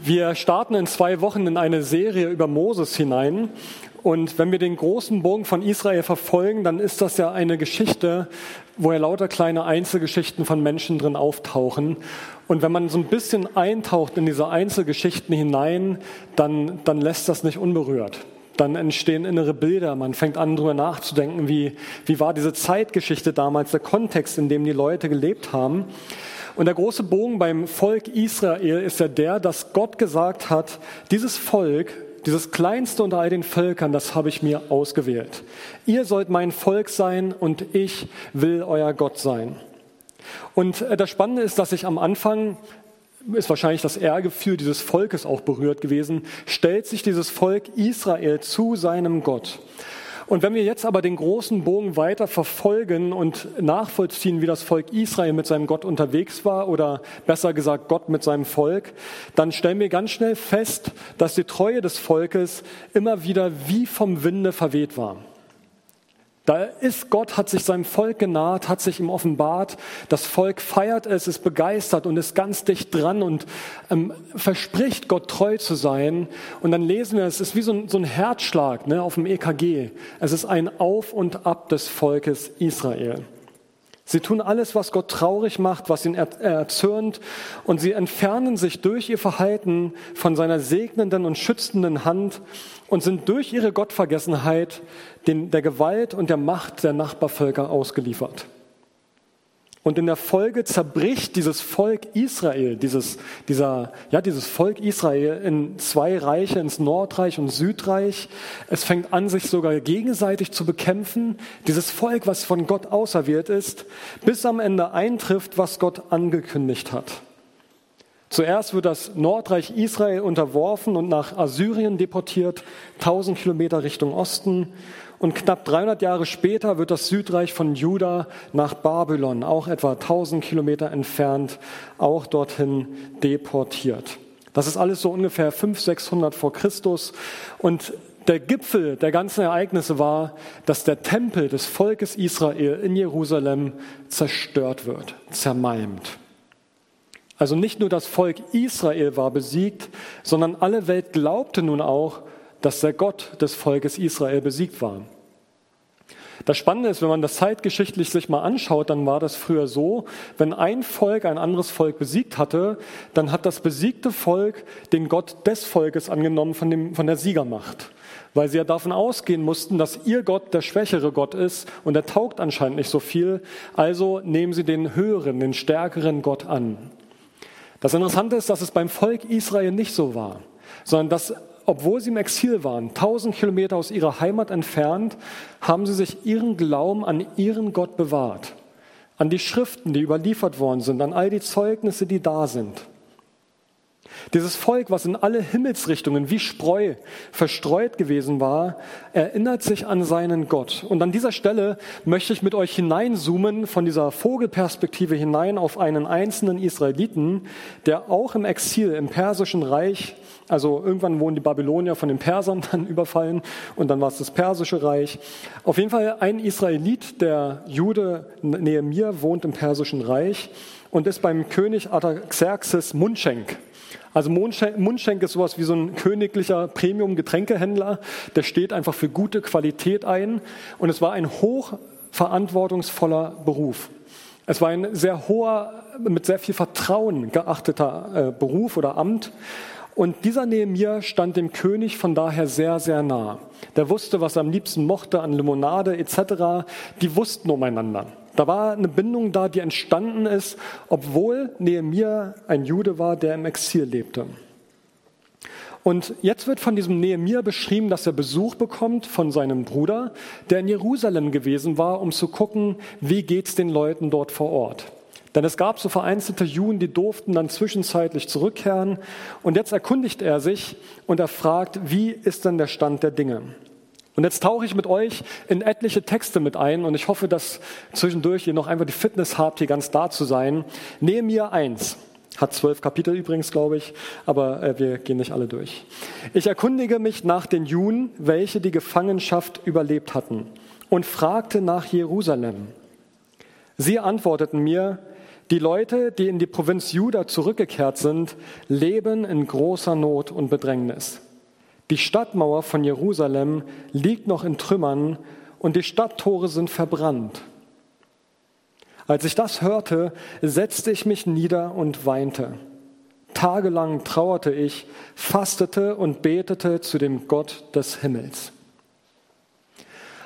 Wir starten in zwei Wochen in eine Serie über Moses hinein. Und wenn wir den großen Bogen von Israel verfolgen, dann ist das ja eine Geschichte, wo ja lauter kleine Einzelgeschichten von Menschen drin auftauchen. Und wenn man so ein bisschen eintaucht in diese Einzelgeschichten hinein, dann, dann lässt das nicht unberührt. Dann entstehen innere Bilder. Man fängt an, darüber nachzudenken, wie, wie war diese Zeitgeschichte damals, der Kontext, in dem die Leute gelebt haben. Und der große Bogen beim Volk Israel ist ja der, dass Gott gesagt hat, dieses Volk, dieses kleinste unter all den Völkern, das habe ich mir ausgewählt. Ihr sollt mein Volk sein und ich will euer Gott sein. Und äh, das Spannende ist, dass ich am Anfang ist wahrscheinlich das Ehrgefühl dieses Volkes auch berührt gewesen, stellt sich dieses Volk Israel zu seinem Gott. Und wenn wir jetzt aber den großen Bogen weiter verfolgen und nachvollziehen, wie das Volk Israel mit seinem Gott unterwegs war oder besser gesagt Gott mit seinem Volk, dann stellen wir ganz schnell fest, dass die Treue des Volkes immer wieder wie vom Winde verweht war. Da ist Gott, hat sich seinem Volk genaht, hat sich ihm offenbart. Das Volk feiert es, ist begeistert und ist ganz dicht dran und ähm, verspricht Gott treu zu sein. Und dann lesen wir, es ist wie so ein, so ein Herzschlag ne, auf dem EKG. Es ist ein Auf und Ab des Volkes Israel. Sie tun alles, was Gott traurig macht, was ihn erzürnt, und sie entfernen sich durch ihr Verhalten von seiner segnenden und schützenden Hand und sind durch ihre Gottvergessenheit der Gewalt und der Macht der Nachbarvölker ausgeliefert. Und in der Folge zerbricht dieses Volk Israel, dieses, dieser, ja, dieses Volk Israel in zwei Reiche, ins Nordreich und Südreich. Es fängt an, sich sogar gegenseitig zu bekämpfen. Dieses Volk, was von Gott auserwählt ist, bis am Ende eintrifft, was Gott angekündigt hat. Zuerst wird das Nordreich Israel unterworfen und nach Assyrien deportiert, 1000 Kilometer Richtung Osten. Und knapp 300 Jahre später wird das Südreich von Juda nach Babylon, auch etwa 1000 Kilometer entfernt, auch dorthin deportiert. Das ist alles so ungefähr 500, 600 vor Christus. Und der Gipfel der ganzen Ereignisse war, dass der Tempel des Volkes Israel in Jerusalem zerstört wird, zermalmt. Also nicht nur das Volk Israel war besiegt, sondern alle Welt glaubte nun auch, dass der Gott des Volkes Israel besiegt war. Das Spannende ist, wenn man das zeitgeschichtlich sich mal anschaut, dann war das früher so, wenn ein Volk ein anderes Volk besiegt hatte, dann hat das besiegte Volk den Gott des Volkes angenommen von, dem, von der Siegermacht. Weil sie ja davon ausgehen mussten, dass ihr Gott der schwächere Gott ist und er taugt anscheinend nicht so viel. Also nehmen sie den höheren, den stärkeren Gott an. Das Interessante ist, dass es beim Volk Israel nicht so war, sondern dass obwohl sie im Exil waren, tausend Kilometer aus ihrer Heimat entfernt, haben sie sich ihren Glauben an ihren Gott bewahrt, an die Schriften, die überliefert worden sind, an all die Zeugnisse, die da sind. Dieses Volk, was in alle Himmelsrichtungen wie Spreu verstreut gewesen war, erinnert sich an seinen Gott. Und an dieser Stelle möchte ich mit euch hineinzoomen von dieser Vogelperspektive hinein auf einen einzelnen Israeliten, der auch im Exil im persischen Reich, also irgendwann wurden die Babylonier von den Persern dann überfallen und dann war es das persische Reich. Auf jeden Fall ein Israelit, der Jude Nehemiah, wohnt im persischen Reich und ist beim König Artaxerxes Mundschenk. Also Mundschenk ist sowas wie so ein königlicher Premium-Getränkehändler, der steht einfach für gute Qualität ein und es war ein hochverantwortungsvoller Beruf. Es war ein sehr hoher, mit sehr viel Vertrauen geachteter äh, Beruf oder Amt. Und dieser Nehemiah stand dem König von daher sehr, sehr nah. Der wusste, was er am liebsten mochte an Limonade etc. Die wussten umeinander. Da war eine Bindung da, die entstanden ist, obwohl Nehemiah ein Jude war, der im Exil lebte. Und jetzt wird von diesem Nehemiah beschrieben, dass er Besuch bekommt von seinem Bruder, der in Jerusalem gewesen war, um zu gucken, wie geht's den Leuten dort vor Ort. Denn es gab so vereinzelte Juden, die durften dann zwischenzeitlich zurückkehren. Und jetzt erkundigt er sich und er fragt, wie ist denn der Stand der Dinge? Und jetzt tauche ich mit euch in etliche Texte mit ein und ich hoffe, dass zwischendurch ihr noch einfach die Fitness habt, hier ganz da zu sein. Nehemiah 1. Hat zwölf Kapitel übrigens, glaube ich, aber äh, wir gehen nicht alle durch. Ich erkundige mich nach den Juden, welche die Gefangenschaft überlebt hatten, und fragte nach Jerusalem. Sie antworteten mir, Die Leute, die in die Provinz Juda zurückgekehrt sind, leben in großer Not und Bedrängnis. Die Stadtmauer von Jerusalem liegt noch in Trümmern und die Stadttore sind verbrannt. Als ich das hörte, setzte ich mich nieder und weinte. Tagelang trauerte ich, fastete und betete zu dem Gott des Himmels.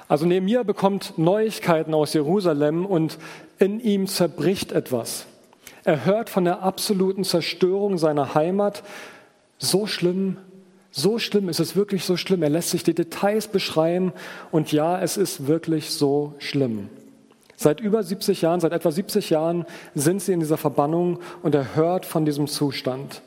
Also Nehemiah bekommt Neuigkeiten aus Jerusalem und in ihm zerbricht etwas. Er hört von der absoluten Zerstörung seiner Heimat. So schlimm, so schlimm ist es wirklich so schlimm. Er lässt sich die Details beschreiben und ja, es ist wirklich so schlimm. Seit über 70 Jahren, seit etwa 70 Jahren sind sie in dieser Verbannung und er hört von diesem Zustand.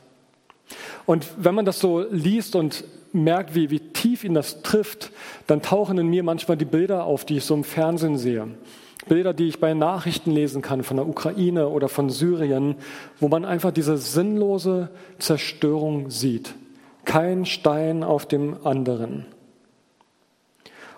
Und wenn man das so liest und merkt, wie, wie tief ihn das trifft, dann tauchen in mir manchmal die Bilder auf, die ich so im Fernsehen sehe. Bilder, die ich bei Nachrichten lesen kann von der Ukraine oder von Syrien, wo man einfach diese sinnlose Zerstörung sieht. Kein Stein auf dem anderen.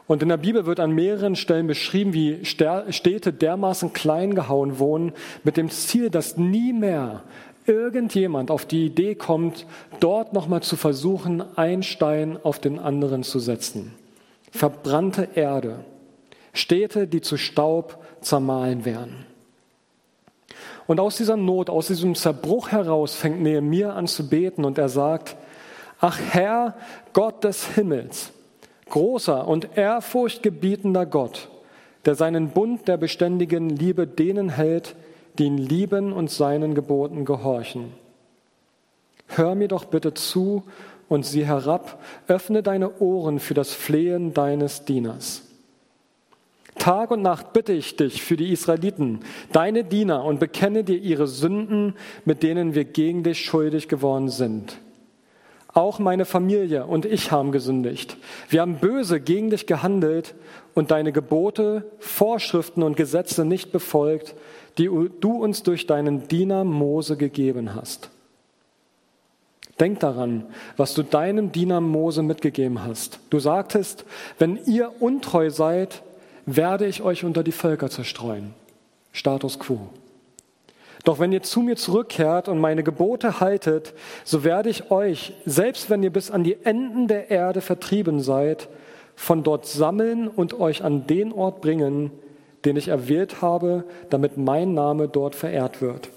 Und in der Bibel wird an mehreren Stellen beschrieben, wie Städte dermaßen klein gehauen wohnen, mit dem Ziel, dass nie mehr irgendjemand auf die Idee kommt, dort nochmal zu versuchen, ein Stein auf den anderen zu setzen. Verbrannte Erde, Städte, die zu Staub zermahlen werden. Und aus dieser Not, aus diesem Zerbruch heraus fängt Nehemiah an zu beten und er sagt, ach Herr, Gott des Himmels, großer und ehrfurchtgebietender Gott, der seinen Bund der beständigen Liebe denen hält, die ihn lieben und seinen Geboten gehorchen. Hör mir doch bitte zu und sieh herab, öffne deine Ohren für das Flehen deines Dieners. Tag und Nacht bitte ich dich für die Israeliten, deine Diener, und bekenne dir ihre Sünden, mit denen wir gegen dich schuldig geworden sind. Auch meine Familie und ich haben gesündigt. Wir haben böse gegen dich gehandelt und deine Gebote, Vorschriften und Gesetze nicht befolgt, die du uns durch deinen Diener Mose gegeben hast. Denk daran, was du deinem Diener Mose mitgegeben hast. Du sagtest, wenn ihr untreu seid, werde ich euch unter die Völker zerstreuen. Status quo. Doch wenn ihr zu mir zurückkehrt und meine Gebote haltet, so werde ich euch, selbst wenn ihr bis an die Enden der Erde vertrieben seid, von dort sammeln und euch an den Ort bringen, den ich erwählt habe, damit mein Name dort verehrt wird.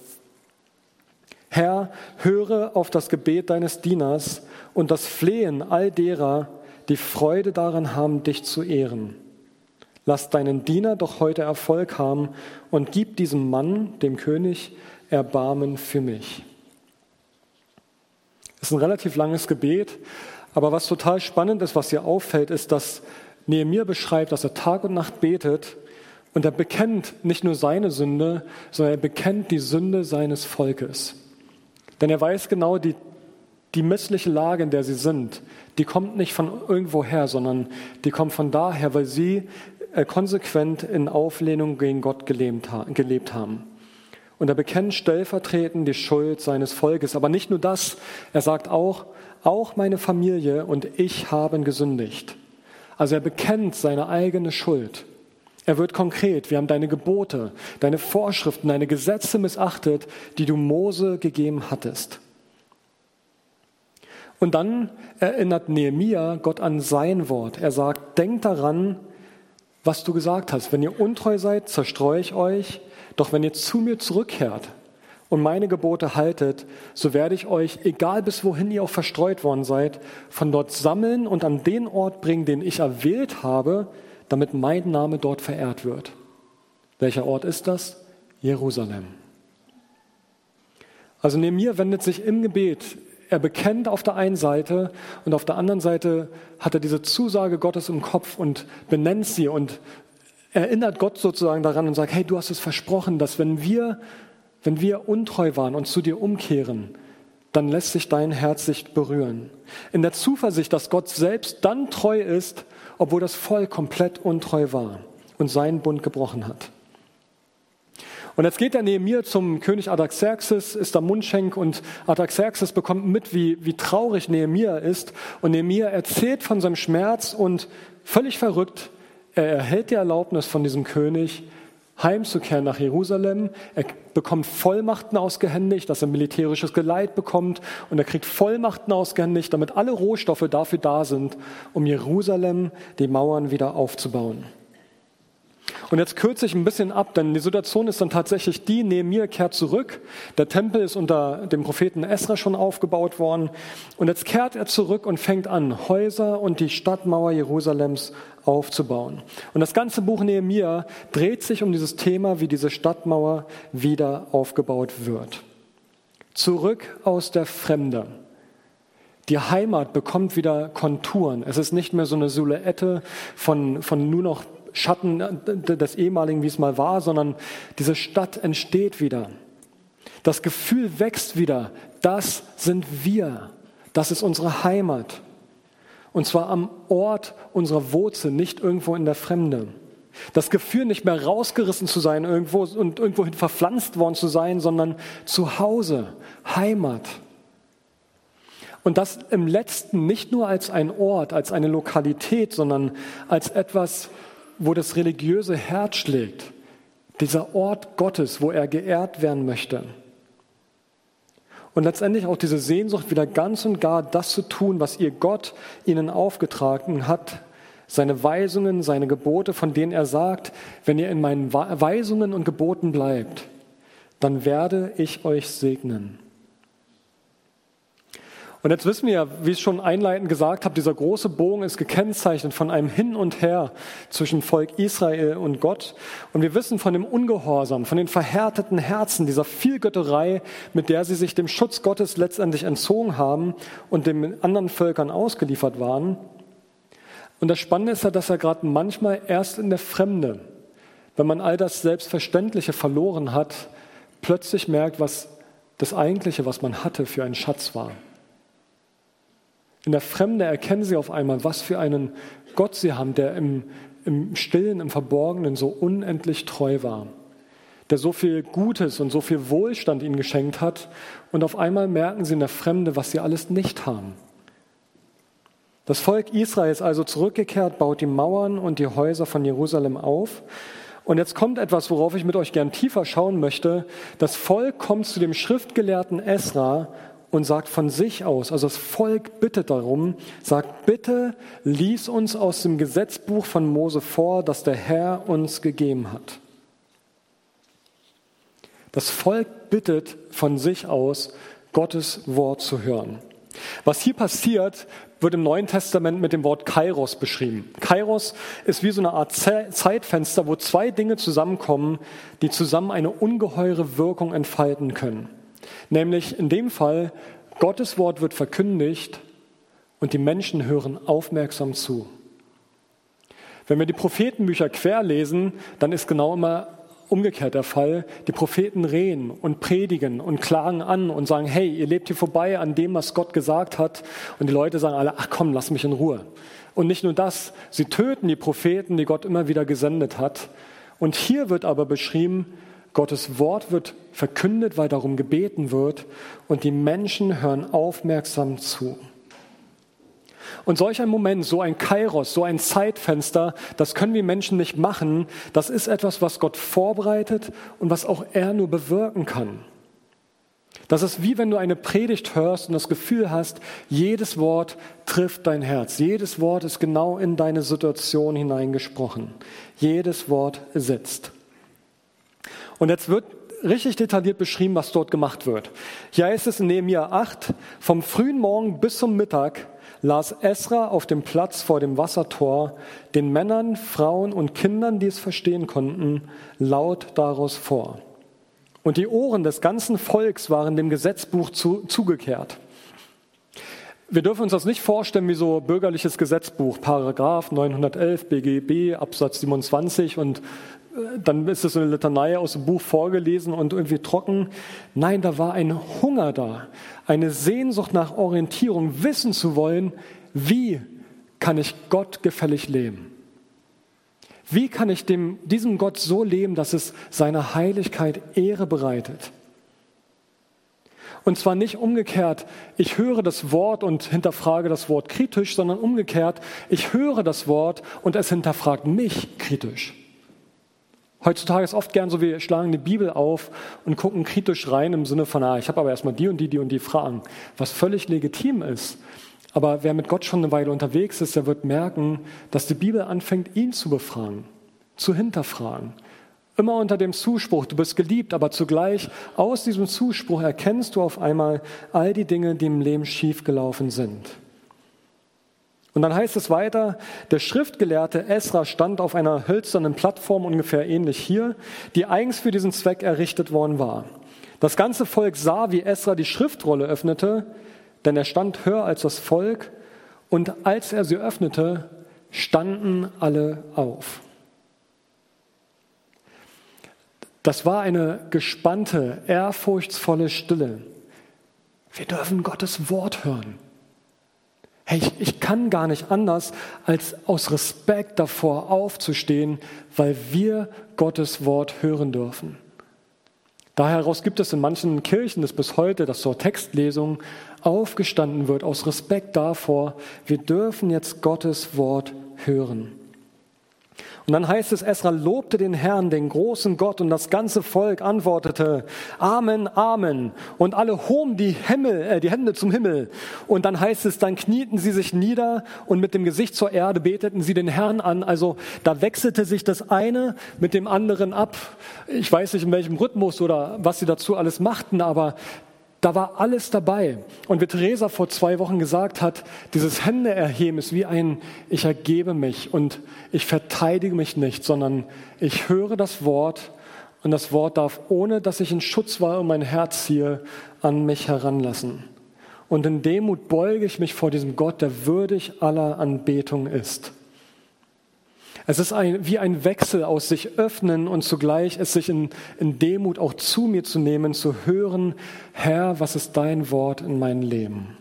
Herr, höre auf das Gebet deines Dieners und das Flehen all derer, die Freude daran haben, dich zu ehren. Lass deinen Diener doch heute Erfolg haben und gib diesem Mann, dem König, Erbarmen für mich. Es ist ein relativ langes Gebet, aber was total spannend ist, was hier auffällt, ist, dass Nehemiah beschreibt, dass er Tag und Nacht betet und er bekennt nicht nur seine Sünde, sondern er bekennt die Sünde seines Volkes. Denn er weiß genau, die, die missliche Lage, in der sie sind, die kommt nicht von irgendwoher, sondern die kommt von daher, weil sie konsequent in Auflehnung gegen Gott gelebt haben. Und er bekennt stellvertretend die Schuld seines Volkes. Aber nicht nur das, er sagt auch, auch meine Familie und ich haben gesündigt. Also er bekennt seine eigene Schuld. Er wird konkret. Wir haben deine Gebote, deine Vorschriften, deine Gesetze missachtet, die du Mose gegeben hattest. Und dann erinnert Nehemia Gott an sein Wort. Er sagt, denkt daran, was du gesagt hast. Wenn ihr untreu seid, zerstreue ich euch. Doch wenn ihr zu mir zurückkehrt und meine Gebote haltet, so werde ich euch, egal bis wohin ihr auch verstreut worden seid, von dort sammeln und an den Ort bringen, den ich erwählt habe, damit mein Name dort verehrt wird. Welcher Ort ist das? Jerusalem. Also neben mir wendet sich im Gebet er bekennt auf der einen Seite und auf der anderen Seite hat er diese Zusage Gottes im Kopf und benennt sie und erinnert Gott sozusagen daran und sagt, hey, du hast es versprochen, dass wenn wir, wenn wir untreu waren und zu dir umkehren, dann lässt sich dein Herz sich berühren. In der Zuversicht, dass Gott selbst dann treu ist, obwohl das Volk komplett untreu war und seinen Bund gebrochen hat. Und jetzt geht er neben mir zum König Artaxerxes, ist am Mundschenk und Artaxerxes bekommt mit, wie, wie traurig Nehemia ist. Und Nehemia erzählt von seinem Schmerz und völlig verrückt, er erhält die Erlaubnis von diesem König, heimzukehren nach Jerusalem. Er bekommt Vollmachten ausgehändigt, dass er militärisches Geleit bekommt und er kriegt Vollmachten ausgehändigt, damit alle Rohstoffe dafür da sind, um Jerusalem, die Mauern wieder aufzubauen. Und jetzt kürze ich ein bisschen ab, denn die Situation ist dann tatsächlich die, Nehemiah kehrt zurück. Der Tempel ist unter dem Propheten Esra schon aufgebaut worden. Und jetzt kehrt er zurück und fängt an, Häuser und die Stadtmauer Jerusalems aufzubauen. Und das ganze Buch Nehemiah dreht sich um dieses Thema, wie diese Stadtmauer wieder aufgebaut wird. Zurück aus der Fremde. Die Heimat bekommt wieder Konturen. Es ist nicht mehr so eine Silhouette von, von nur noch Schatten des ehemaligen, wie es mal war, sondern diese Stadt entsteht wieder. Das Gefühl wächst wieder. Das sind wir. Das ist unsere Heimat. Und zwar am Ort unserer Wurzel, nicht irgendwo in der Fremde. Das Gefühl, nicht mehr rausgerissen zu sein irgendwo und irgendwohin verpflanzt worden zu sein, sondern zu Hause, Heimat. Und das im letzten nicht nur als ein Ort, als eine Lokalität, sondern als etwas, wo das religiöse Herz schlägt, dieser Ort Gottes, wo er geehrt werden möchte. Und letztendlich auch diese Sehnsucht, wieder ganz und gar das zu tun, was ihr Gott ihnen aufgetragen hat, seine Weisungen, seine Gebote, von denen er sagt, wenn ihr in meinen Weisungen und Geboten bleibt, dann werde ich euch segnen. Und jetzt wissen wir ja, wie ich schon einleitend gesagt habe, dieser große Bogen ist gekennzeichnet von einem Hin und Her zwischen Volk Israel und Gott. Und wir wissen von dem Ungehorsam, von den verhärteten Herzen, dieser Vielgötterei, mit der sie sich dem Schutz Gottes letztendlich entzogen haben und den anderen Völkern ausgeliefert waren. Und das Spannende ist ja, dass er gerade manchmal erst in der Fremde, wenn man all das Selbstverständliche verloren hat, plötzlich merkt, was das Eigentliche, was man hatte, für ein Schatz war. In der Fremde erkennen sie auf einmal, was für einen Gott sie haben, der im, im Stillen, im Verborgenen so unendlich treu war, der so viel Gutes und so viel Wohlstand ihnen geschenkt hat. Und auf einmal merken sie in der Fremde, was sie alles nicht haben. Das Volk Israel ist also zurückgekehrt, baut die Mauern und die Häuser von Jerusalem auf. Und jetzt kommt etwas, worauf ich mit euch gern tiefer schauen möchte. Das Volk kommt zu dem Schriftgelehrten Esra und sagt von sich aus, also das Volk bittet darum, sagt, bitte lies uns aus dem Gesetzbuch von Mose vor, das der Herr uns gegeben hat. Das Volk bittet von sich aus, Gottes Wort zu hören. Was hier passiert, wird im Neuen Testament mit dem Wort Kairos beschrieben. Kairos ist wie so eine Art Zeitfenster, wo zwei Dinge zusammenkommen, die zusammen eine ungeheure Wirkung entfalten können. Nämlich in dem Fall, Gottes Wort wird verkündigt und die Menschen hören aufmerksam zu. Wenn wir die Prophetenbücher quer lesen, dann ist genau immer umgekehrt der Fall. Die Propheten reden und predigen und klagen an und sagen, hey, ihr lebt hier vorbei an dem, was Gott gesagt hat. Und die Leute sagen alle, ach komm, lass mich in Ruhe. Und nicht nur das, sie töten die Propheten, die Gott immer wieder gesendet hat. Und hier wird aber beschrieben, Gottes Wort wird verkündet, weil darum gebeten wird und die Menschen hören aufmerksam zu. Und solch ein Moment, so ein Kairos, so ein Zeitfenster, das können wir Menschen nicht machen. Das ist etwas, was Gott vorbereitet und was auch er nur bewirken kann. Das ist wie wenn du eine Predigt hörst und das Gefühl hast, jedes Wort trifft dein Herz. Jedes Wort ist genau in deine Situation hineingesprochen. Jedes Wort sitzt. Und jetzt wird richtig detailliert beschrieben, was dort gemacht wird. Hier heißt es in Nehemiah 8, vom frühen Morgen bis zum Mittag las Esra auf dem Platz vor dem Wassertor den Männern, Frauen und Kindern, die es verstehen konnten, laut daraus vor. Und die Ohren des ganzen Volks waren dem Gesetzbuch zu, zugekehrt. Wir dürfen uns das nicht vorstellen wie so bürgerliches Gesetzbuch, Paragraph 911 BGB Absatz 27 und dann ist es eine Litanei aus dem Buch vorgelesen und irgendwie trocken. Nein, da war ein Hunger da, eine Sehnsucht nach Orientierung, wissen zu wollen, wie kann ich Gott gefällig leben? Wie kann ich dem, diesem Gott so leben, dass es seiner Heiligkeit Ehre bereitet? Und zwar nicht umgekehrt, ich höre das Wort und hinterfrage das Wort kritisch, sondern umgekehrt, ich höre das Wort und es hinterfragt mich kritisch. Heutzutage ist oft gern so, wir schlagen die Bibel auf und gucken kritisch rein im Sinne von, ah, ich habe aber erstmal die und die, die und die Fragen, was völlig legitim ist. Aber wer mit Gott schon eine Weile unterwegs ist, der wird merken, dass die Bibel anfängt, ihn zu befragen, zu hinterfragen. Immer unter dem Zuspruch, du bist geliebt, aber zugleich aus diesem Zuspruch erkennst du auf einmal all die Dinge, die im Leben schiefgelaufen sind. Und dann heißt es weiter, der Schriftgelehrte Esra stand auf einer hölzernen Plattform ungefähr ähnlich hier, die eigens für diesen Zweck errichtet worden war. Das ganze Volk sah, wie Esra die Schriftrolle öffnete, denn er stand höher als das Volk, und als er sie öffnete, standen alle auf. Das war eine gespannte, ehrfurchtsvolle Stille. Wir dürfen Gottes Wort hören. Hey, ich, ich kann gar nicht anders, als aus Respekt davor aufzustehen, weil wir Gottes Wort hören dürfen. Daraus gibt es in manchen Kirchen das bis heute, dass zur Textlesung aufgestanden wird, aus Respekt davor, wir dürfen jetzt Gottes Wort hören. Und dann heißt es, Esra lobte den Herrn, den großen Gott, und das ganze Volk antwortete, Amen, Amen. Und alle hoben die, Himmel, äh, die Hände zum Himmel. Und dann heißt es, dann knieten sie sich nieder und mit dem Gesicht zur Erde beteten sie den Herrn an. Also da wechselte sich das eine mit dem anderen ab. Ich weiß nicht, in welchem Rhythmus oder was sie dazu alles machten, aber da war alles dabei. Und wie Theresa vor zwei Wochen gesagt hat, dieses Hände erheben ist wie ein, ich ergebe mich und ich verteidige mich nicht, sondern ich höre das Wort und das Wort darf, ohne dass ich in Schutz war und mein Herz ziehe, an mich heranlassen. Und in Demut beuge ich mich vor diesem Gott, der würdig aller Anbetung ist. Es ist ein, wie ein Wechsel aus sich öffnen und zugleich es sich in, in Demut auch zu mir zu nehmen, zu hören, Herr, was ist dein Wort in mein Leben?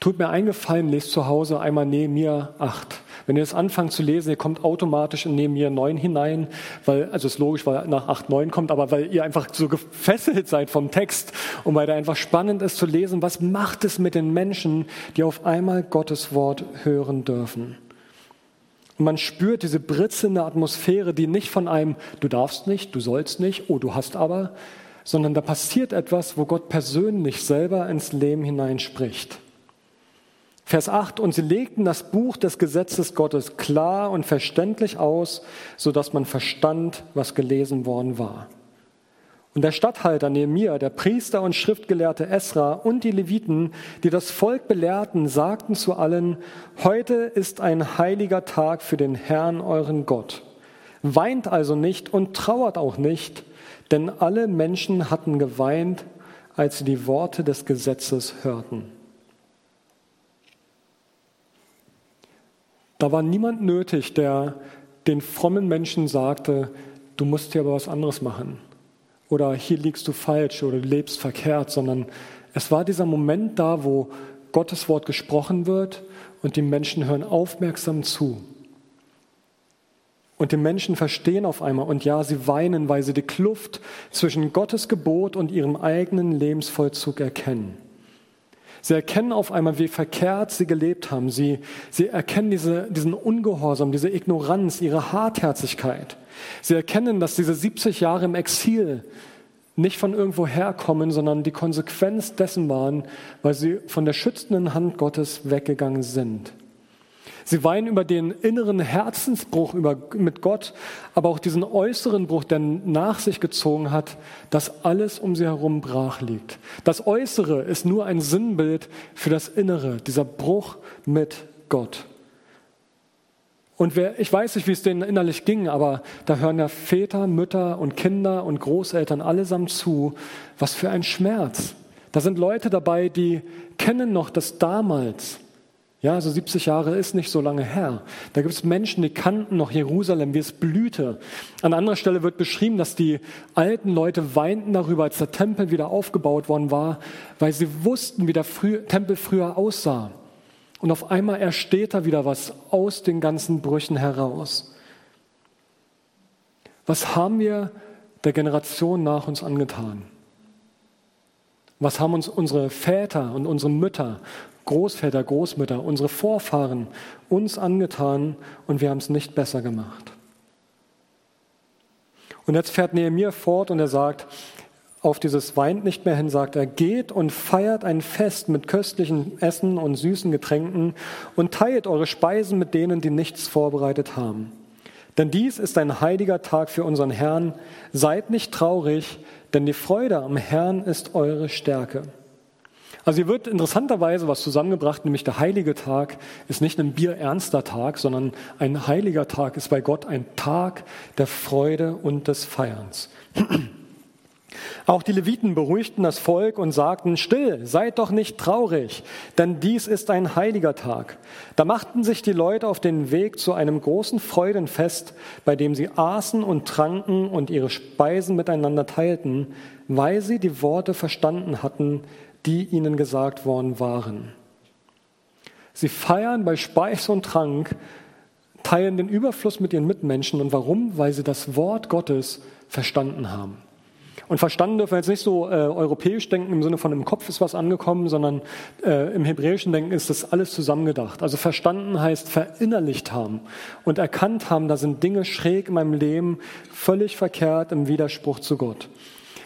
Tut mir eingefallen, lest zu Hause einmal Nehemiah 8. Wenn ihr das anfangt zu lesen, ihr kommt automatisch in Nehemiah 9 hinein, weil, also ist logisch, weil nach 8, 9 kommt, aber weil ihr einfach so gefesselt seid vom Text und weil da einfach spannend ist zu lesen, was macht es mit den Menschen, die auf einmal Gottes Wort hören dürfen. Und man spürt diese britzelnde Atmosphäre, die nicht von einem, du darfst nicht, du sollst nicht, oh, du hast aber, sondern da passiert etwas, wo Gott persönlich selber ins Leben hineinspricht. Vers 8, und sie legten das Buch des Gesetzes Gottes klar und verständlich aus, so dass man verstand, was gelesen worden war. Und der Statthalter Nehemiah, der Priester und Schriftgelehrte Esra und die Leviten, die das Volk belehrten, sagten zu allen, heute ist ein heiliger Tag für den Herrn euren Gott. Weint also nicht und trauert auch nicht, denn alle Menschen hatten geweint, als sie die Worte des Gesetzes hörten. Da war niemand nötig, der den frommen Menschen sagte, du musst hier aber was anderes machen. Oder hier liegst du falsch oder du lebst verkehrt, sondern es war dieser Moment da, wo Gottes Wort gesprochen wird und die Menschen hören aufmerksam zu. Und die Menschen verstehen auf einmal und ja, sie weinen, weil sie die Kluft zwischen Gottes Gebot und ihrem eigenen Lebensvollzug erkennen. Sie erkennen auf einmal, wie verkehrt sie gelebt haben. Sie, sie erkennen diese, diesen Ungehorsam, diese Ignoranz, ihre Hartherzigkeit. Sie erkennen, dass diese 70 Jahre im Exil nicht von irgendwo herkommen, sondern die Konsequenz dessen waren, weil sie von der schützenden Hand Gottes weggegangen sind. Sie weinen über den inneren Herzensbruch über, mit Gott, aber auch diesen äußeren Bruch, der nach sich gezogen hat, dass alles um sie herum brach liegt. Das Äußere ist nur ein Sinnbild für das Innere, dieser Bruch mit Gott. Und wer, ich weiß nicht, wie es denen innerlich ging, aber da hören ja Väter, Mütter und Kinder und Großeltern allesamt zu. Was für ein Schmerz. Da sind Leute dabei, die kennen noch das damals. Ja, also 70 Jahre ist nicht so lange her. Da gibt es Menschen, die kannten noch Jerusalem, wie es blühte. An anderer Stelle wird beschrieben, dass die alten Leute weinten darüber, als der Tempel wieder aufgebaut worden war, weil sie wussten, wie der Frü Tempel früher aussah. Und auf einmal ersteht da wieder was aus den ganzen Brüchen heraus. Was haben wir der Generation nach uns angetan? Was haben uns unsere Väter und unsere Mütter Großväter, Großmütter, unsere Vorfahren uns angetan und wir haben es nicht besser gemacht. Und jetzt fährt Nehemiah fort und er sagt, auf dieses Weint nicht mehr hin, sagt er, geht und feiert ein Fest mit köstlichen Essen und süßen Getränken und teilt eure Speisen mit denen, die nichts vorbereitet haben. Denn dies ist ein heiliger Tag für unseren Herrn. Seid nicht traurig, denn die Freude am Herrn ist eure Stärke. Also hier wird interessanterweise was zusammengebracht, nämlich der heilige Tag ist nicht ein bierernster Tag, sondern ein heiliger Tag ist bei Gott ein Tag der Freude und des Feierns. Auch die Leviten beruhigten das Volk und sagten, still, seid doch nicht traurig, denn dies ist ein heiliger Tag. Da machten sich die Leute auf den Weg zu einem großen Freudenfest, bei dem sie aßen und tranken und ihre Speisen miteinander teilten, weil sie die Worte verstanden hatten, die ihnen gesagt worden waren. Sie feiern bei Speis und Trank, teilen den Überfluss mit ihren Mitmenschen. Und warum? Weil sie das Wort Gottes verstanden haben. Und verstanden dürfen wir jetzt nicht so äh, europäisch denken im Sinne von im Kopf ist was angekommen, sondern äh, im hebräischen Denken ist das alles zusammengedacht. Also verstanden heißt verinnerlicht haben und erkannt haben, da sind Dinge schräg in meinem Leben völlig verkehrt im Widerspruch zu Gott.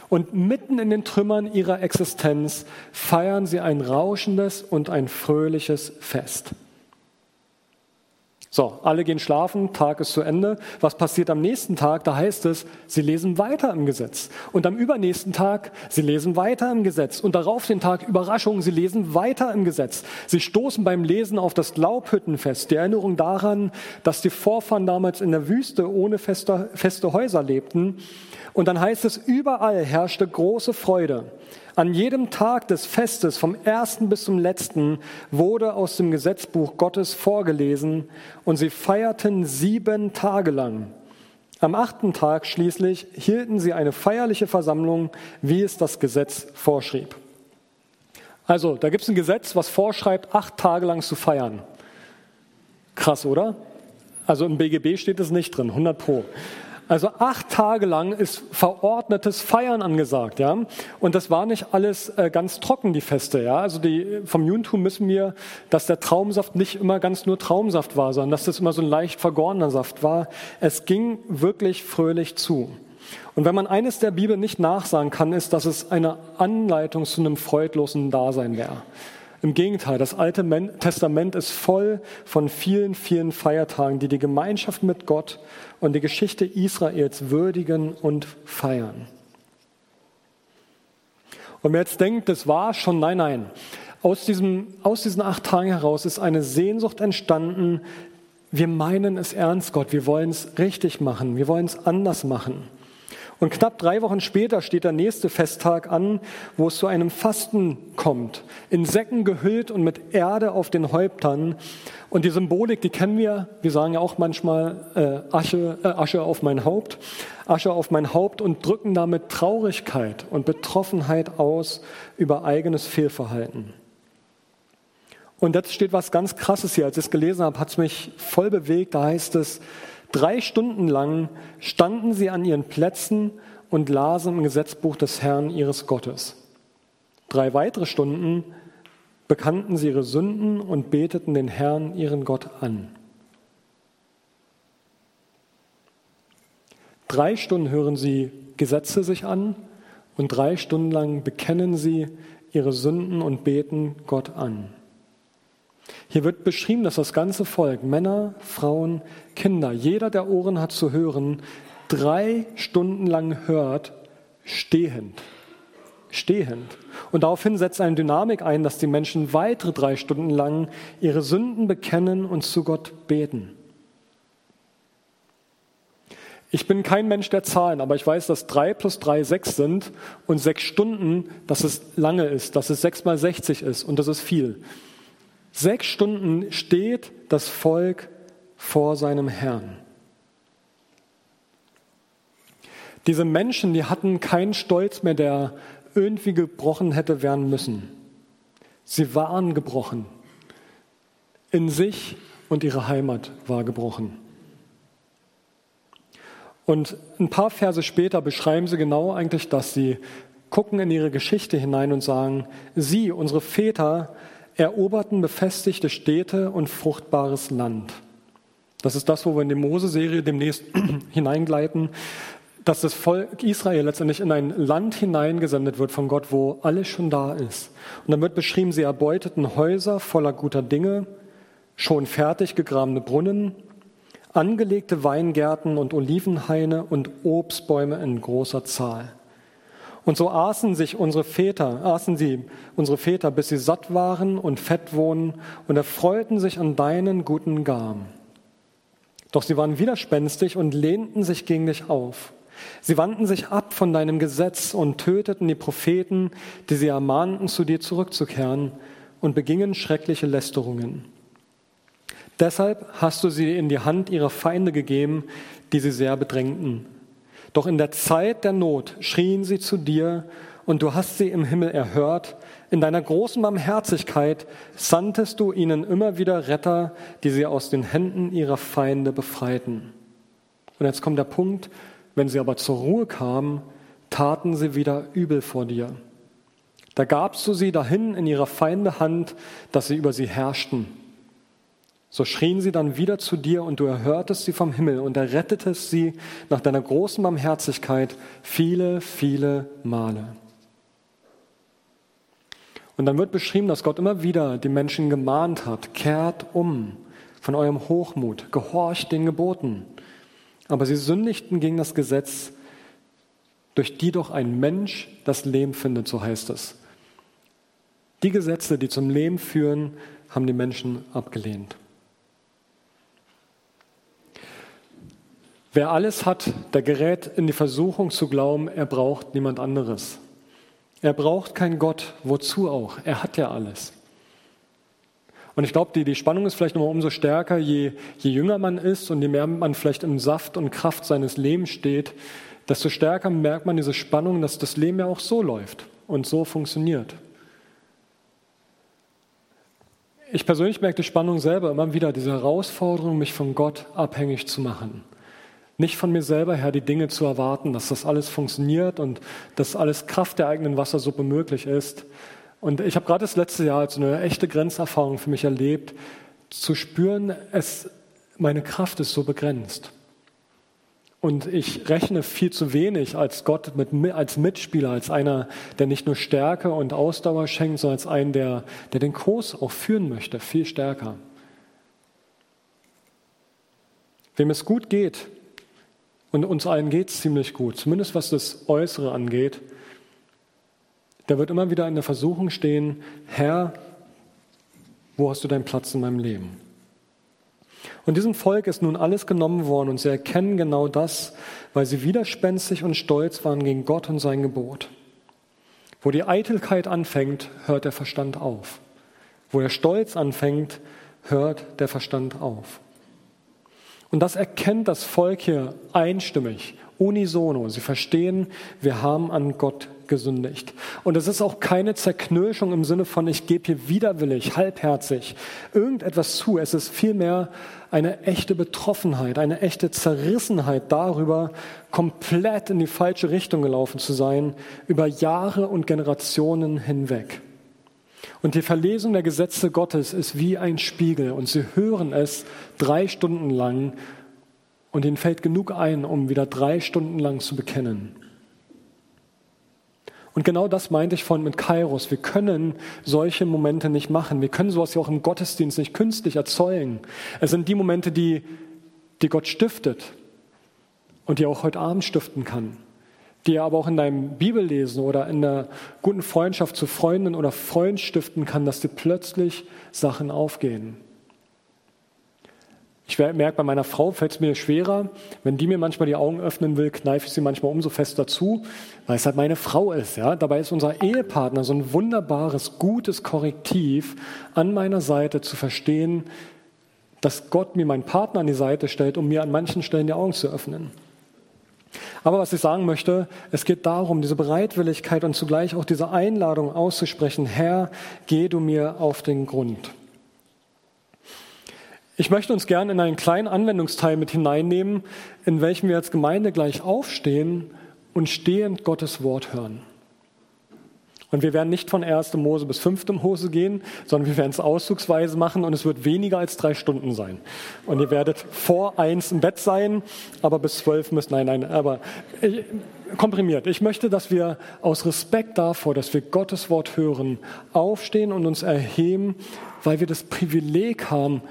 Und mitten in den Trümmern ihrer Existenz feiern sie ein rauschendes und ein fröhliches Fest. So, alle gehen schlafen, Tag ist zu Ende. Was passiert am nächsten Tag? Da heißt es, sie lesen weiter im Gesetz. Und am übernächsten Tag, sie lesen weiter im Gesetz. Und darauf den Tag, Überraschung, sie lesen weiter im Gesetz. Sie stoßen beim Lesen auf das Laubhüttenfest, die Erinnerung daran, dass die Vorfahren damals in der Wüste ohne feste, feste Häuser lebten. Und dann heißt es, überall herrschte große Freude. An jedem Tag des Festes, vom ersten bis zum letzten, wurde aus dem Gesetzbuch Gottes vorgelesen und sie feierten sieben Tage lang. Am achten Tag schließlich hielten sie eine feierliche Versammlung, wie es das Gesetz vorschrieb. Also, da gibt es ein Gesetz, was vorschreibt, acht Tage lang zu feiern. Krass, oder? Also im BGB steht es nicht drin, 100 Pro. Also acht Tage lang ist verordnetes Feiern angesagt, ja. Und das war nicht alles äh, ganz trocken, die Feste, ja. Also die, vom Judentum müssen wir, dass der Traumsaft nicht immer ganz nur Traumsaft war, sondern dass das immer so ein leicht vergorener Saft war. Es ging wirklich fröhlich zu. Und wenn man eines der Bibel nicht nachsagen kann, ist, dass es eine Anleitung zu einem freudlosen Dasein wäre. Im Gegenteil, das Alte Testament ist voll von vielen, vielen Feiertagen, die die Gemeinschaft mit Gott und die Geschichte Israels würdigen und feiern. Und wer jetzt denkt, das war schon, nein, nein. Aus, diesem, aus diesen acht Tagen heraus ist eine Sehnsucht entstanden. Wir meinen es ernst, Gott. Wir wollen es richtig machen. Wir wollen es anders machen. Und knapp drei Wochen später steht der nächste Festtag an, wo es zu einem Fasten kommt. In Säcken gehüllt und mit Erde auf den Häuptern. Und die Symbolik, die kennen wir. Wir sagen ja auch manchmal äh, Asche, äh, Asche auf mein Haupt. Asche auf mein Haupt und drücken damit Traurigkeit und Betroffenheit aus über eigenes Fehlverhalten. Und jetzt steht was ganz Krasses hier. Als ich es gelesen habe, hat es mich voll bewegt. Da heißt es, Drei Stunden lang standen sie an ihren Plätzen und lasen im Gesetzbuch des Herrn ihres Gottes. Drei weitere Stunden bekannten sie ihre Sünden und beteten den Herrn, ihren Gott, an. Drei Stunden hören sie Gesetze sich an und drei Stunden lang bekennen sie ihre Sünden und beten Gott an. Hier wird beschrieben, dass das ganze Volk, Männer, Frauen, Kinder, jeder, der Ohren hat zu hören, drei Stunden lang hört, stehend. Stehend. Und daraufhin setzt eine Dynamik ein, dass die Menschen weitere drei Stunden lang ihre Sünden bekennen und zu Gott beten. Ich bin kein Mensch der Zahlen, aber ich weiß, dass drei plus drei sechs sind und sechs Stunden, dass es lange ist, dass es sechs mal sechzig ist und das ist viel. Sechs Stunden steht das Volk vor seinem Herrn. Diese Menschen, die hatten keinen Stolz mehr, der irgendwie gebrochen hätte werden müssen. Sie waren gebrochen. In sich und ihre Heimat war gebrochen. Und ein paar Verse später beschreiben sie genau eigentlich das. Sie gucken in ihre Geschichte hinein und sagen, sie, unsere Väter, eroberten befestigte Städte und fruchtbares Land. Das ist das, wo wir in die Mose-Serie demnächst hineingleiten. dass das Volk Israel letztendlich in ein Land hineingesendet wird von Gott, wo alles schon da ist. Und dann wird beschrieben, sie erbeuteten Häuser voller guter Dinge, schon fertig gegrabene Brunnen, angelegte Weingärten und Olivenhaine und Obstbäume in großer Zahl. Und so aßen sich unsere Väter, aßen sie unsere Väter, bis sie satt waren und fett wohnen und erfreuten sich an deinen guten Gaben. Doch sie waren widerspenstig und lehnten sich gegen dich auf. Sie wandten sich ab von deinem Gesetz und töteten die Propheten, die sie ermahnten, zu dir zurückzukehren und begingen schreckliche Lästerungen. Deshalb hast du sie in die Hand ihrer Feinde gegeben, die sie sehr bedrängten. Doch in der Zeit der Not schrien sie zu dir und du hast sie im Himmel erhört. In deiner großen Barmherzigkeit sandtest du ihnen immer wieder Retter, die sie aus den Händen ihrer Feinde befreiten. Und jetzt kommt der Punkt, wenn sie aber zur Ruhe kamen, taten sie wieder übel vor dir. Da gabst du sie dahin in ihrer Feinde Hand, dass sie über sie herrschten. So schrien sie dann wieder zu dir und du erhörtest sie vom Himmel und errettetest sie nach deiner großen Barmherzigkeit viele, viele Male. Und dann wird beschrieben, dass Gott immer wieder die Menschen gemahnt hat, kehrt um von eurem Hochmut, gehorcht den Geboten. Aber sie sündigten gegen das Gesetz, durch die doch ein Mensch das Leben findet, so heißt es. Die Gesetze, die zum Leben führen, haben die Menschen abgelehnt. Wer alles hat, der gerät in die Versuchung zu glauben, er braucht niemand anderes. Er braucht keinen Gott. Wozu auch? Er hat ja alles. Und ich glaube, die, die Spannung ist vielleicht noch umso stärker, je, je jünger man ist und je mehr man vielleicht im Saft und Kraft seines Lebens steht, desto stärker merkt man diese Spannung, dass das Leben ja auch so läuft und so funktioniert. Ich persönlich merke die Spannung selber immer wieder, diese Herausforderung, mich von Gott abhängig zu machen nicht von mir selber her die Dinge zu erwarten, dass das alles funktioniert und dass alles Kraft der eigenen Wassersuppe möglich ist. Und ich habe gerade das letzte Jahr als eine echte Grenzerfahrung für mich erlebt, zu spüren, es, meine Kraft ist so begrenzt. Und ich rechne viel zu wenig als Gott mit, als Mitspieler, als einer, der nicht nur Stärke und Ausdauer schenkt, sondern als einen, der, der den Kurs auch führen möchte, viel stärker. Wem es gut geht, und uns allen geht es ziemlich gut, zumindest was das Äußere angeht. Der wird immer wieder in der Versuchung stehen, Herr, wo hast du deinen Platz in meinem Leben? Und diesem Volk ist nun alles genommen worden und sie erkennen genau das, weil sie widerspenstig und stolz waren gegen Gott und sein Gebot. Wo die Eitelkeit anfängt, hört der Verstand auf. Wo der Stolz anfängt, hört der Verstand auf. Und das erkennt das Volk hier einstimmig, unisono. Sie verstehen, wir haben an Gott gesündigt. Und es ist auch keine Zerknirschung im Sinne von, ich gebe hier widerwillig, halbherzig irgendetwas zu. Es ist vielmehr eine echte Betroffenheit, eine echte Zerrissenheit darüber, komplett in die falsche Richtung gelaufen zu sein, über Jahre und Generationen hinweg. Und die Verlesung der Gesetze Gottes ist wie ein Spiegel und sie hören es drei Stunden lang und ihnen fällt genug ein, um wieder drei Stunden lang zu bekennen. Und genau das meinte ich von mit Kairos. Wir können solche Momente nicht machen. Wir können sowas ja auch im Gottesdienst nicht künstlich erzeugen. Es sind die Momente, die, die Gott stiftet und die er auch heute Abend stiften kann die er aber auch in deinem Bibellesen oder in der guten Freundschaft zu Freunden oder Freund stiften kann, dass dir plötzlich Sachen aufgehen. Ich merke, bei meiner Frau fällt es mir schwerer. Wenn die mir manchmal die Augen öffnen will, kneife ich sie manchmal umso fester zu, weil es halt meine Frau ist. Ja? Dabei ist unser Ehepartner so ein wunderbares, gutes Korrektiv an meiner Seite zu verstehen, dass Gott mir meinen Partner an die Seite stellt, um mir an manchen Stellen die Augen zu öffnen. Aber was ich sagen möchte, es geht darum, diese Bereitwilligkeit und zugleich auch diese Einladung auszusprechen, Herr, geh du mir auf den Grund. Ich möchte uns gerne in einen kleinen Anwendungsteil mit hineinnehmen, in welchem wir als Gemeinde gleich aufstehen und stehend Gottes Wort hören. Und wir werden nicht von 1. Mose bis 5. Mose gehen, sondern wir werden es auszugsweise machen und es wird weniger als drei Stunden sein. Und ihr werdet vor eins im Bett sein, aber bis zwölf müsst, nein, nein, aber ich, komprimiert. Ich möchte, dass wir aus Respekt davor, dass wir Gottes Wort hören, aufstehen und uns erheben, weil wir das Privileg haben,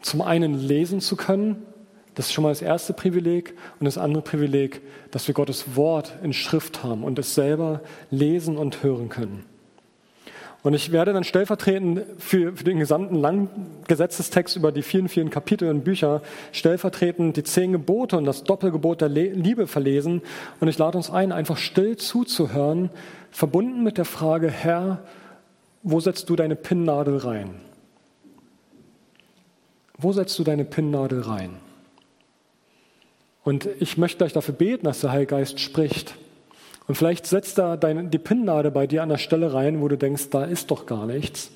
zum einen lesen zu können, das ist schon mal das erste Privileg. Und das andere Privileg, dass wir Gottes Wort in Schrift haben und es selber lesen und hören können. Und ich werde dann stellvertretend für, für den gesamten langen Gesetzestext über die vielen, vielen Kapitel und Bücher stellvertretend die zehn Gebote und das Doppelgebot der Liebe verlesen. Und ich lade uns ein, einfach still zuzuhören, verbunden mit der Frage, Herr, wo setzt du deine Pinnnadel rein? Wo setzt du deine Pinnnadel rein? Und ich möchte euch dafür beten, dass der Heilige Geist spricht. Und vielleicht setzt da deine, die Pinnnadel bei dir an der Stelle rein, wo du denkst, da ist doch gar nichts.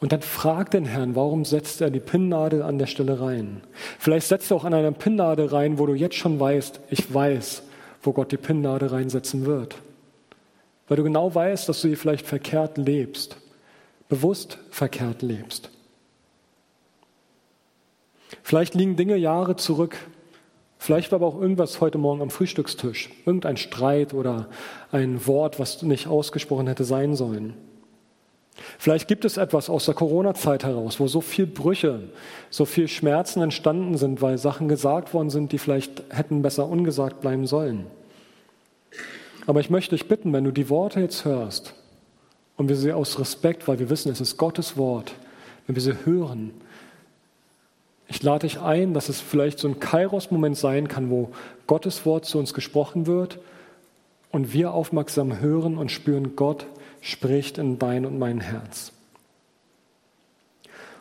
Und dann frag den Herrn, warum setzt er die Pinnnadel an der Stelle rein? Vielleicht setzt er auch an einer Pinnnadel rein, wo du jetzt schon weißt, ich weiß, wo Gott die Pinnnadel reinsetzen wird. Weil du genau weißt, dass du sie vielleicht verkehrt lebst, bewusst verkehrt lebst. Vielleicht liegen Dinge Jahre zurück, Vielleicht war aber auch irgendwas heute Morgen am Frühstückstisch, irgendein Streit oder ein Wort, was nicht ausgesprochen hätte sein sollen. Vielleicht gibt es etwas aus der Corona-Zeit heraus, wo so viel Brüche, so viel Schmerzen entstanden sind, weil Sachen gesagt worden sind, die vielleicht hätten besser ungesagt bleiben sollen. Aber ich möchte dich bitten, wenn du die Worte jetzt hörst und wir sie aus Respekt, weil wir wissen, es ist Gottes Wort, wenn wir sie hören, ich lade dich ein, dass es vielleicht so ein Kairos-Moment sein kann, wo Gottes Wort zu uns gesprochen wird und wir aufmerksam hören und spüren, Gott spricht in dein und mein Herz.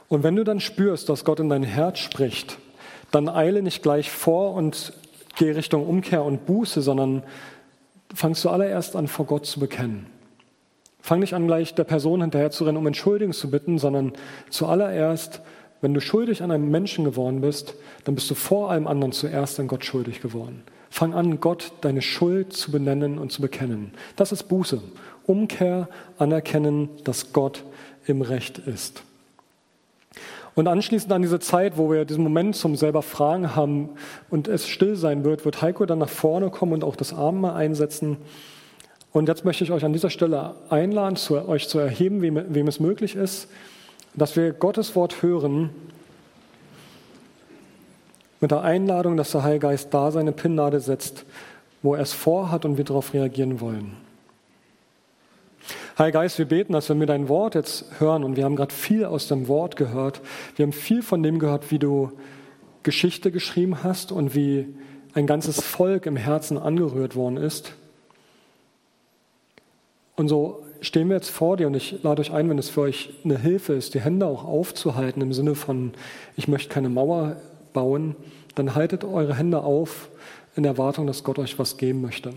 Und wenn du dann spürst, dass Gott in dein Herz spricht, dann eile nicht gleich vor und geh Richtung Umkehr und Buße, sondern fang zuallererst an, vor Gott zu bekennen. Fang nicht an, gleich der Person hinterher zu rennen, um Entschuldigung zu bitten, sondern zuallererst wenn du schuldig an einem Menschen geworden bist, dann bist du vor allem anderen zuerst an Gott schuldig geworden. Fang an, Gott deine Schuld zu benennen und zu bekennen. Das ist Buße. Umkehr, anerkennen, dass Gott im Recht ist. Und anschließend an diese Zeit, wo wir diesen Moment zum selber Fragen haben und es still sein wird, wird Heiko dann nach vorne kommen und auch das Abendmahl einsetzen. Und jetzt möchte ich euch an dieser Stelle einladen, zu, euch zu erheben, wem, wem es möglich ist dass wir Gottes Wort hören mit der Einladung, dass der Heilige Geist da seine Pinnade setzt, wo er es vorhat und wir darauf reagieren wollen. Heiliger Geist, wir beten, dass wenn wir dein Wort jetzt hören, und wir haben gerade viel aus dem Wort gehört, wir haben viel von dem gehört, wie du Geschichte geschrieben hast und wie ein ganzes Volk im Herzen angerührt worden ist. Und so stehen wir jetzt vor dir und ich lade euch ein, wenn es für euch eine Hilfe ist, die Hände auch aufzuhalten im Sinne von, ich möchte keine Mauer bauen, dann haltet eure Hände auf in Erwartung, dass Gott euch was geben möchte.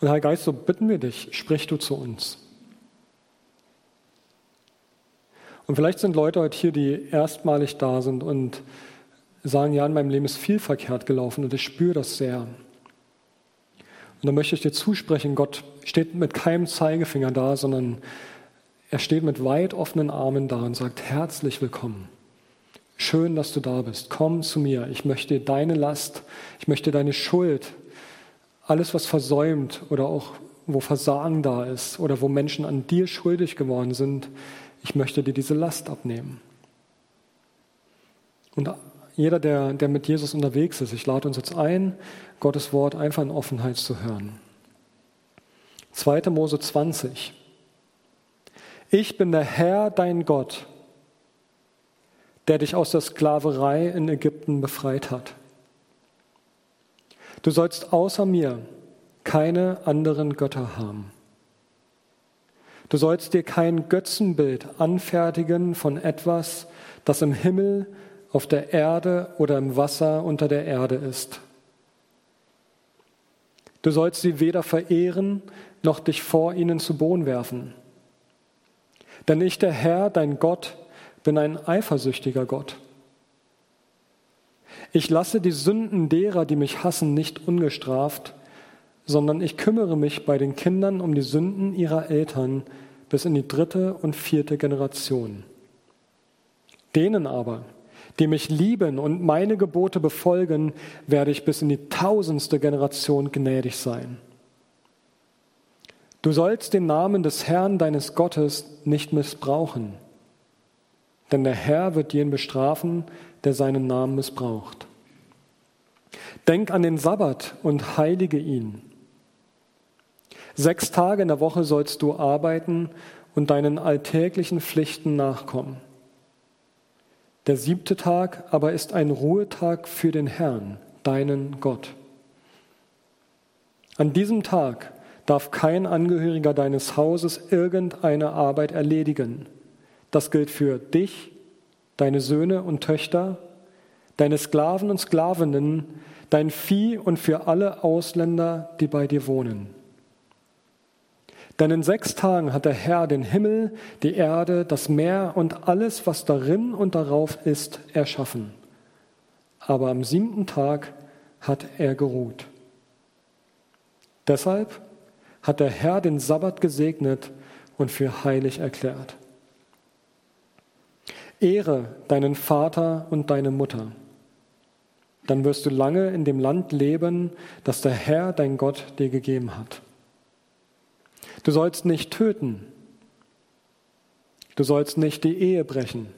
Und Herr Geist, so bitten wir dich, sprich du zu uns. Und vielleicht sind Leute heute hier, die erstmalig da sind und sagen, ja, in meinem Leben ist viel verkehrt gelaufen und ich spüre das sehr. Und dann möchte ich dir zusprechen, Gott steht mit keinem Zeigefinger da, sondern er steht mit weit offenen Armen da und sagt, herzlich willkommen. Schön, dass du da bist. Komm zu mir. Ich möchte deine Last, ich möchte deine Schuld, alles, was versäumt oder auch wo Versagen da ist oder wo Menschen an dir schuldig geworden sind, ich möchte dir diese Last abnehmen. Und jeder, der, der mit Jesus unterwegs ist, ich lade uns jetzt ein, Gottes Wort einfach in Offenheit zu hören. 2. Mose 20. Ich bin der Herr, dein Gott, der dich aus der Sklaverei in Ägypten befreit hat. Du sollst außer mir keine anderen Götter haben. Du sollst dir kein Götzenbild anfertigen von etwas, das im Himmel, auf der Erde oder im Wasser unter der Erde ist. Du sollst sie weder verehren, noch dich vor ihnen zu Boden werfen. Denn ich, der Herr, dein Gott, bin ein eifersüchtiger Gott. Ich lasse die Sünden derer, die mich hassen, nicht ungestraft, sondern ich kümmere mich bei den Kindern um die Sünden ihrer Eltern bis in die dritte und vierte Generation. Denen aber, die mich lieben und meine Gebote befolgen, werde ich bis in die tausendste Generation gnädig sein. Du sollst den Namen des Herrn deines Gottes nicht missbrauchen, denn der Herr wird jeden bestrafen, der seinen Namen missbraucht. Denk an den Sabbat und heilige ihn. Sechs Tage in der Woche sollst du arbeiten und deinen alltäglichen Pflichten nachkommen. Der siebte Tag aber ist ein Ruhetag für den Herrn, deinen Gott. An diesem Tag darf kein Angehöriger deines Hauses irgendeine Arbeit erledigen. Das gilt für dich, deine Söhne und Töchter, deine Sklaven und Sklavinnen, dein Vieh und für alle Ausländer, die bei dir wohnen. Denn in sechs Tagen hat der Herr den Himmel, die Erde, das Meer und alles, was darin und darauf ist, erschaffen. Aber am siebten Tag hat er geruht. Deshalb hat der Herr den Sabbat gesegnet und für heilig erklärt. Ehre deinen Vater und deine Mutter. Dann wirst du lange in dem Land leben, das der Herr, dein Gott, dir gegeben hat. Du sollst nicht töten. Du sollst nicht die Ehe brechen.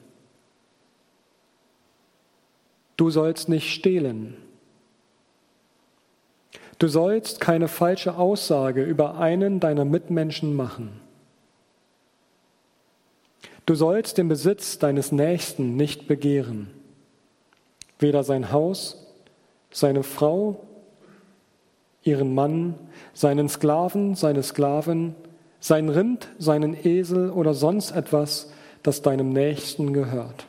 Du sollst nicht stehlen. Du sollst keine falsche Aussage über einen deiner Mitmenschen machen. Du sollst den Besitz deines Nächsten nicht begehren, weder sein Haus, seine Frau ihren Mann, seinen Sklaven, seine Sklavin, sein Rind, seinen Esel oder sonst etwas, das deinem Nächsten gehört.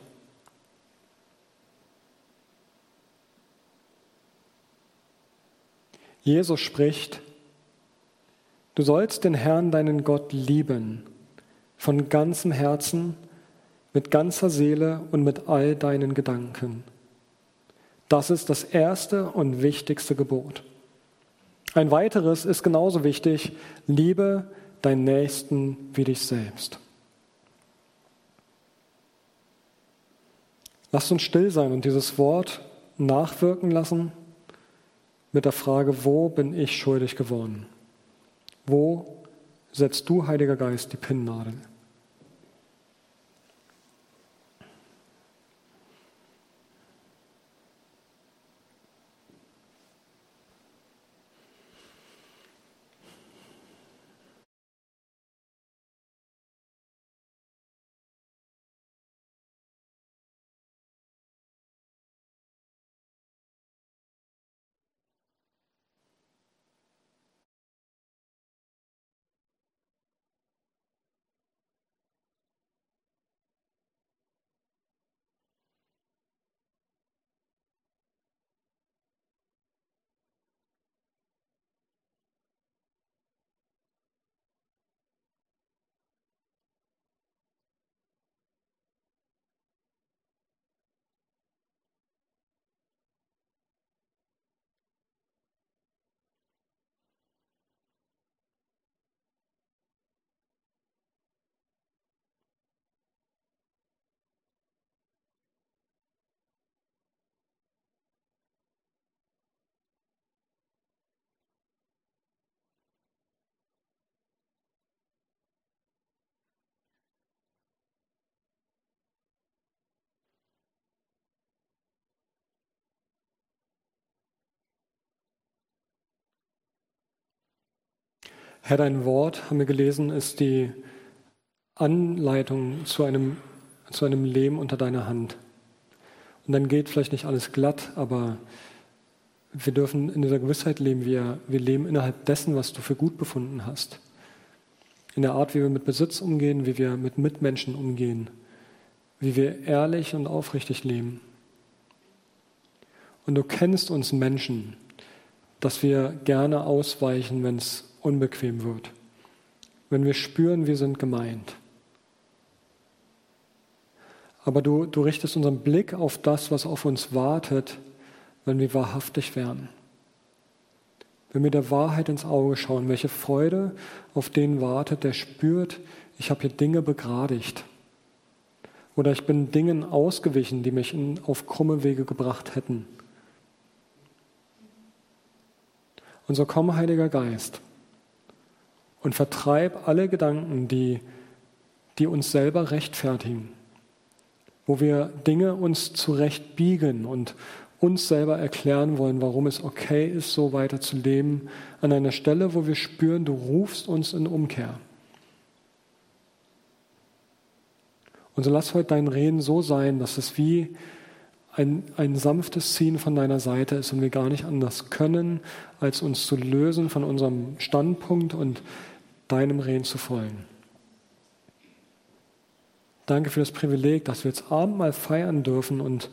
Jesus spricht, du sollst den Herrn, deinen Gott, lieben, von ganzem Herzen, mit ganzer Seele und mit all deinen Gedanken. Das ist das erste und wichtigste Gebot. Ein weiteres ist genauso wichtig, liebe deinen Nächsten wie dich selbst. Lasst uns still sein und dieses Wort nachwirken lassen mit der Frage, wo bin ich schuldig geworden? Wo setzt du, Heiliger Geist, die Pinnnadel? Herr, dein Wort, haben wir gelesen, ist die Anleitung zu einem, zu einem Leben unter deiner Hand. Und dann geht vielleicht nicht alles glatt, aber wir dürfen in dieser Gewissheit leben, wir, wir leben innerhalb dessen, was du für gut befunden hast. In der Art, wie wir mit Besitz umgehen, wie wir mit Mitmenschen umgehen, wie wir ehrlich und aufrichtig leben. Und du kennst uns Menschen, dass wir gerne ausweichen, wenn es unbequem wird, wenn wir spüren, wir sind gemeint. Aber du, du richtest unseren Blick auf das, was auf uns wartet, wenn wir wahrhaftig werden. wenn wir der Wahrheit ins Auge schauen, welche Freude auf den wartet, der spürt, ich habe hier Dinge begradigt. Oder ich bin Dingen ausgewichen, die mich in, auf krumme Wege gebracht hätten. Und so komm, Heiliger Geist, und vertreib alle Gedanken, die, die uns selber rechtfertigen, wo wir Dinge uns zurechtbiegen und uns selber erklären wollen, warum es okay ist, so weiter zu leben, an einer Stelle, wo wir spüren, du rufst uns in Umkehr. Und so lass heute dein Reden so sein, dass es wie ein, ein sanftes Ziehen von deiner Seite ist und wir gar nicht anders können, als uns zu lösen von unserem Standpunkt und deinem Reden zu folgen. Danke für das Privileg, dass wir jetzt Abendmahl feiern dürfen und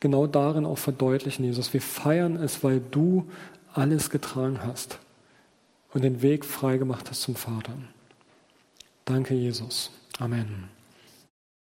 genau darin auch verdeutlichen, Jesus. Wir feiern es, weil du alles getragen hast und den Weg freigemacht hast zum Vater. Danke, Jesus. Amen.